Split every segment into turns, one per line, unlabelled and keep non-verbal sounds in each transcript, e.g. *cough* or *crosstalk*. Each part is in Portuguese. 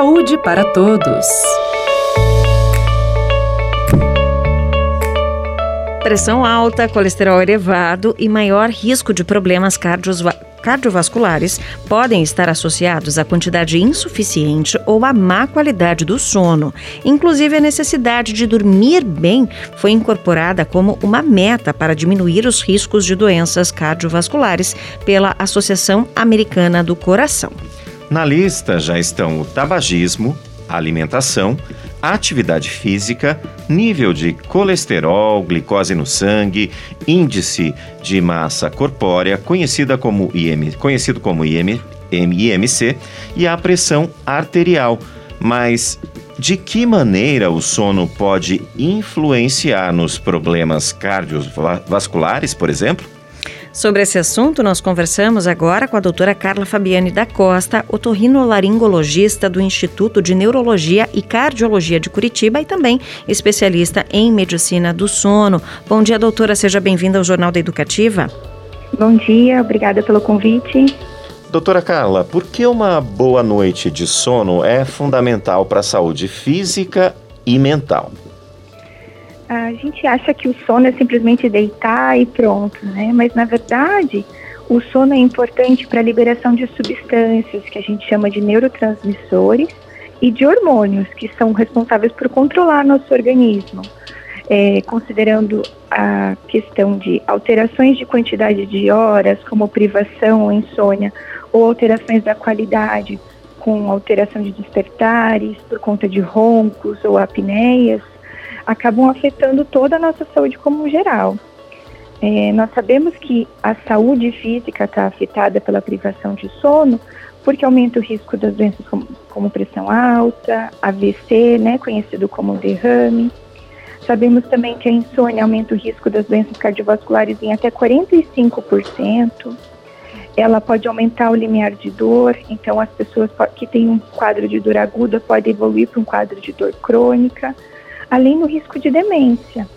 Saúde para todos. Pressão alta, colesterol elevado e maior risco de problemas cardiovasculares cardiovasculares podem estar associados à quantidade insuficiente ou à má qualidade do sono. Inclusive, a necessidade de dormir bem foi incorporada como uma meta para diminuir os riscos de doenças cardiovasculares pela Associação Americana do Coração.
Na lista já estão o tabagismo, alimentação, atividade física, nível de colesterol, glicose no sangue, índice de massa corpórea, conhecida como IM, conhecido como IM, IMC, e a pressão arterial. Mas de que maneira o sono pode influenciar nos problemas cardiovasculares, por exemplo?
Sobre esse assunto, nós conversamos agora com a doutora Carla Fabiane da Costa, otorrinolaringologista do Instituto de Neurologia e Cardiologia de Curitiba e também especialista em medicina do sono. Bom dia, doutora, seja bem-vinda ao Jornal da Educativa.
Bom dia, obrigada pelo convite.
Doutora Carla, por que uma boa noite de sono é fundamental para a saúde física e mental?
A gente acha que o sono é simplesmente deitar e pronto, né? Mas na verdade, o sono é importante para a liberação de substâncias que a gente chama de neurotransmissores e de hormônios que são responsáveis por controlar nosso organismo. É, considerando a questão de alterações de quantidade de horas, como privação ou insônia, ou alterações da qualidade, com alteração de despertares por conta de roncos ou apneias, acabam afetando toda a nossa saúde como geral. É, nós sabemos que a saúde física está afetada pela privação de sono, porque aumenta o risco das doenças como, como pressão alta, AVC, né, conhecido como derrame. Sabemos também que a insônia aumenta o risco das doenças cardiovasculares em até 45%. Ela pode aumentar o limiar de dor, então as pessoas que têm um quadro de dor aguda podem evoluir para um quadro de dor crônica além do risco de demência.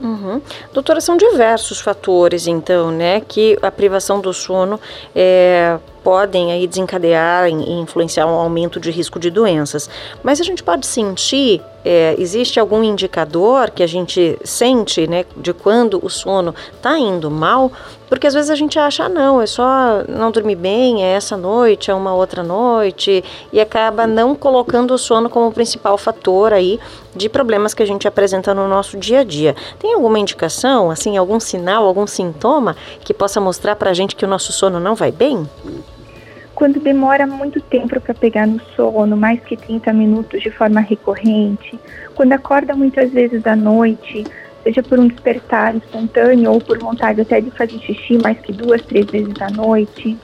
Uhum. Doutora, são diversos fatores, então, né, que a privação do sono é, podem aí desencadear e influenciar um aumento de risco de doenças. Mas a gente pode sentir, é, existe algum indicador que a gente sente, né, de quando o sono está indo mal? Porque às vezes a gente acha, ah, não, é só não dormir bem, é essa noite, é uma outra noite, e acaba não colocando o sono como principal fator aí de problemas que a gente apresenta no nosso dia a dia. Tem alguma indicação, assim, algum sinal, algum sintoma que possa mostrar para a gente que o nosso sono não vai bem?
Quando demora muito tempo para pegar no sono, mais que 30 minutos de forma recorrente, quando acorda muitas vezes à noite, seja por um despertar espontâneo ou por vontade até de fazer xixi mais que duas, três vezes à noite.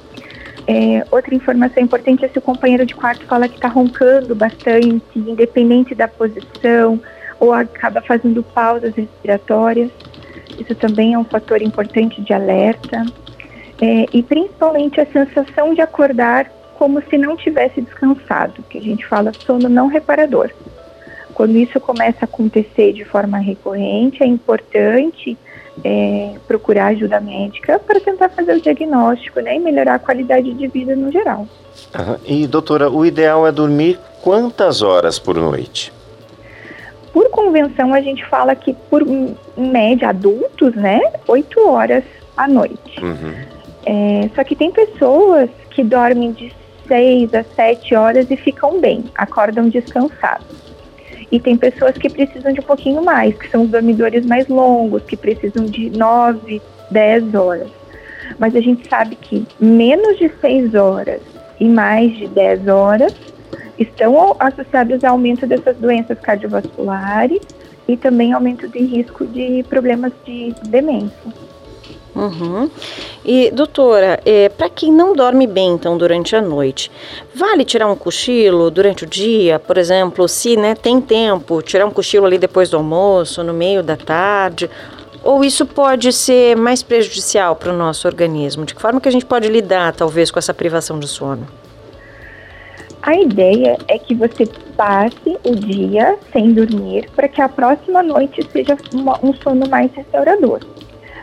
É, outra informação importante é se o companheiro de quarto fala que está roncando bastante, independente da posição, ou acaba fazendo pausas respiratórias. Isso também é um fator importante de alerta é, e principalmente a sensação de acordar como se não tivesse descansado, que a gente fala sono não reparador. Quando isso começa a acontecer de forma recorrente, é importante é, procurar ajuda médica para tentar fazer o diagnóstico né, e melhorar a qualidade de vida no geral.
E doutora, o ideal é dormir quantas horas por noite?
Por convenção, a gente fala que por média adultos, né, oito horas à noite. Uhum. É, só que tem pessoas que dormem de 6 a 7 horas e ficam bem, acordam descansados. E tem pessoas que precisam de um pouquinho mais, que são os dormidores mais longos, que precisam de 9, 10 horas. Mas a gente sabe que menos de 6 horas e mais de 10 horas estão associados ao aumento dessas doenças cardiovasculares e também aumento de risco de problemas de demência.
Uhum. E, doutora, é, para quem não dorme bem, então, durante a noite, vale tirar um cochilo durante o dia? Por exemplo, se né, tem tempo, tirar um cochilo ali depois do almoço, no meio da tarde? Ou isso pode ser mais prejudicial para o nosso organismo? De que forma que a gente pode lidar, talvez, com essa privação de sono?
A ideia é que você passe o dia sem dormir para que a próxima noite seja uma, um sono mais restaurador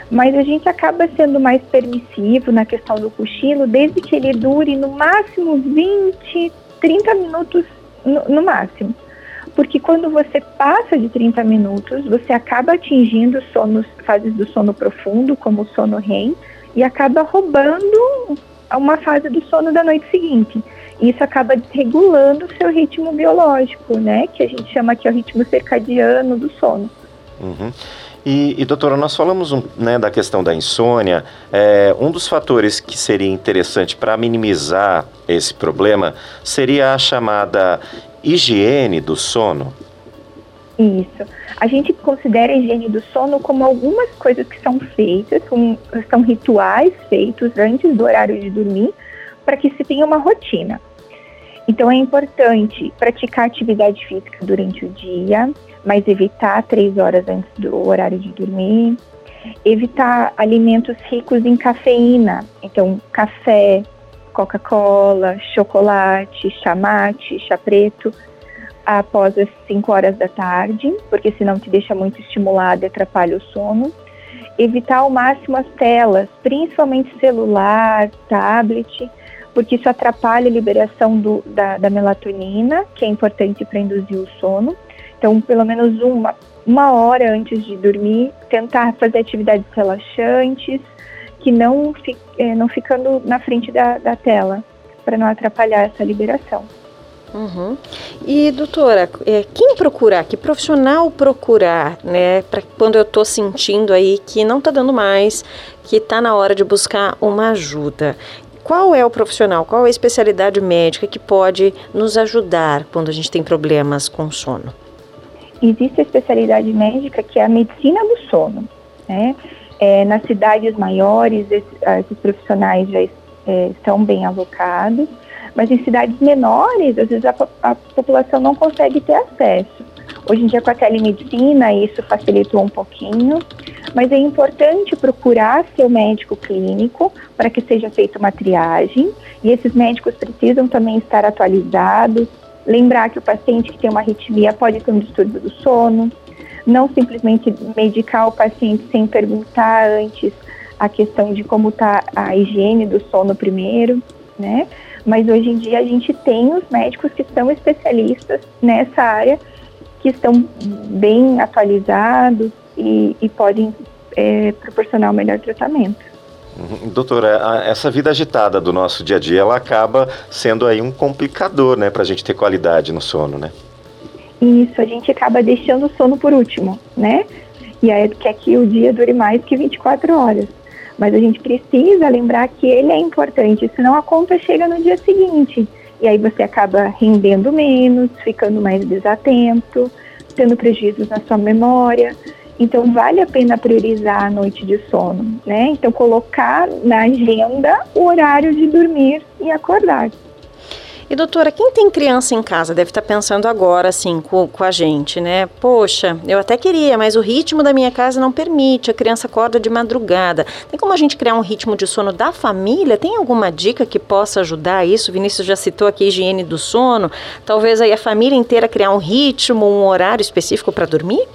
mas a gente acaba sendo mais permissivo na questão do cochilo, desde que ele dure no máximo 20, 30 minutos no, no máximo. Porque quando você passa de 30 minutos, você acaba atingindo sonos, fases do sono profundo, como o sono REM, e acaba roubando uma fase do sono da noite seguinte. Isso acaba desregulando o seu ritmo biológico, né? Que a gente chama aqui o ritmo circadiano do sono.
Uhum. E, e, doutora, nós falamos um, né, da questão da insônia. É, um dos fatores que seria interessante para minimizar esse problema seria a chamada higiene do sono.
Isso. A gente considera a higiene do sono como algumas coisas que são feitas, como, são rituais feitos antes do horário de dormir, para que se tenha uma rotina. Então é importante praticar atividade física durante o dia, mas evitar três horas antes do horário de dormir. Evitar alimentos ricos em cafeína, então café, Coca-Cola, chocolate, chá mate, chá preto, após as 5 horas da tarde, porque senão te deixa muito estimulado e atrapalha o sono. Evitar ao máximo as telas, principalmente celular, tablet, porque isso atrapalha a liberação do, da, da melatonina, que é importante para induzir o sono. Então, pelo menos uma, uma hora antes de dormir, tentar fazer atividades relaxantes, que não, é, não ficando na frente da, da tela, para não atrapalhar essa liberação.
Uhum. E doutora, é, quem procurar, que profissional procurar, né, para quando eu estou sentindo aí que não está dando mais, que está na hora de buscar uma ajuda? Qual é o profissional, qual é a especialidade médica que pode nos ajudar quando a gente tem problemas com sono?
Existe a especialidade médica que é a medicina do sono. Né? É, nas cidades maiores, esses, esses profissionais já é, estão bem alocados, mas em cidades menores, às vezes a, a, população não consegue ter acesso. Hoje em dia, com a telemedicina, isso facilitou um pouquinho, mas é importante procurar seu médico clínico para que seja feita uma triagem, e esses médicos precisam também estar atualizados, Lembrar que o paciente que tem uma arritmia pode ter um distúrbio do sono, não simplesmente medicar o paciente sem perguntar antes a questão de como está a higiene do sono primeiro, né? Mas hoje em dia a gente tem os médicos que são especialistas nessa área, que estão bem atualizados e, e podem é, proporcionar o melhor tratamento.
Uhum. Doutora, essa vida agitada do nosso dia a dia, ela acaba sendo aí um complicador, né, para a gente ter qualidade no sono, né?
Isso, a gente acaba deixando o sono por último, né? E aí quer que o dia dure mais que 24 horas. Mas a gente precisa lembrar que ele é importante, senão a conta chega no dia seguinte. E aí você acaba rendendo menos, ficando mais desatento, tendo prejuízos na sua memória. Então vale a pena priorizar a noite de sono, né? Então colocar na agenda o horário de dormir e acordar.
E doutora, quem tem criança em casa deve estar pensando agora assim com, com, a gente, né? Poxa, eu até queria, mas o ritmo da minha casa não permite, a criança acorda de madrugada. Tem como a gente criar um ritmo de sono da família? Tem alguma dica que possa ajudar isso? Vinícius já citou aqui a higiene do sono. Talvez aí a família inteira criar um ritmo, um horário específico para dormir?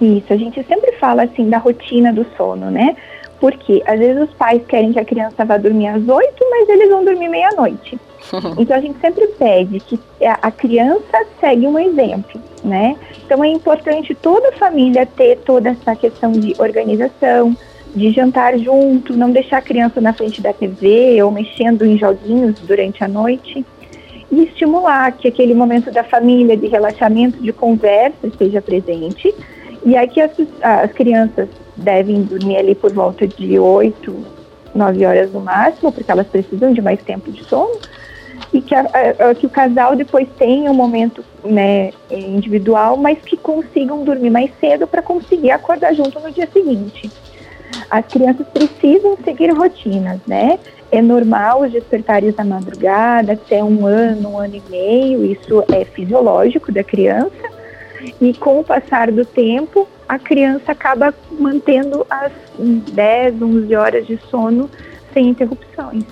Isso, a gente sempre fala assim da rotina do sono, né? Porque às vezes os pais querem que a criança vá dormir às oito, mas eles vão dormir meia-noite. *laughs* Então a gente sempre pede que a criança segue um exemplo, né? Então é importante toda a família ter toda essa questão de organização, de jantar junto, não deixar a criança na frente da TV ou mexendo em joguinhos durante a noite e estimular que aquele momento da família, de relaxamento, de conversa esteja presente e aqui as, as crianças devem dormir ali por volta de 8, 9 horas no máximo, porque elas precisam de mais tempo de sono. E que, a, a, que o casal depois tenha um momento né, individual, mas que consigam dormir mais cedo para conseguir acordar junto no dia seguinte. As crianças precisam seguir rotinas, né? É normal os despertares da madrugada, até um ano, um ano e meio, isso é fisiológico da criança e com o passar do tempo, a criança acaba mantendo as 10, 11 horas de sono sem interrupções.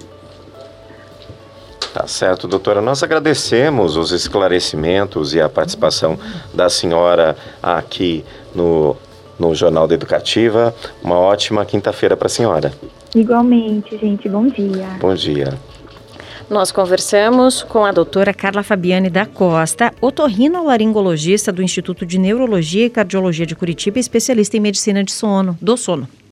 Tá certo, doutora. Nós agradecemos os esclarecimentos e a participação da senhora aqui no, no Jornal da Educativa. Uma ótima quinta-feira para a senhora.
Igualmente, gente. Bom dia.
Bom dia.
Nós conversamos com a doutora Carla Fabiane da Costa, otorrinolaringologista do Instituto de Neurologia e Cardiologia de Curitiba, especialista em medicina de sono, do sono.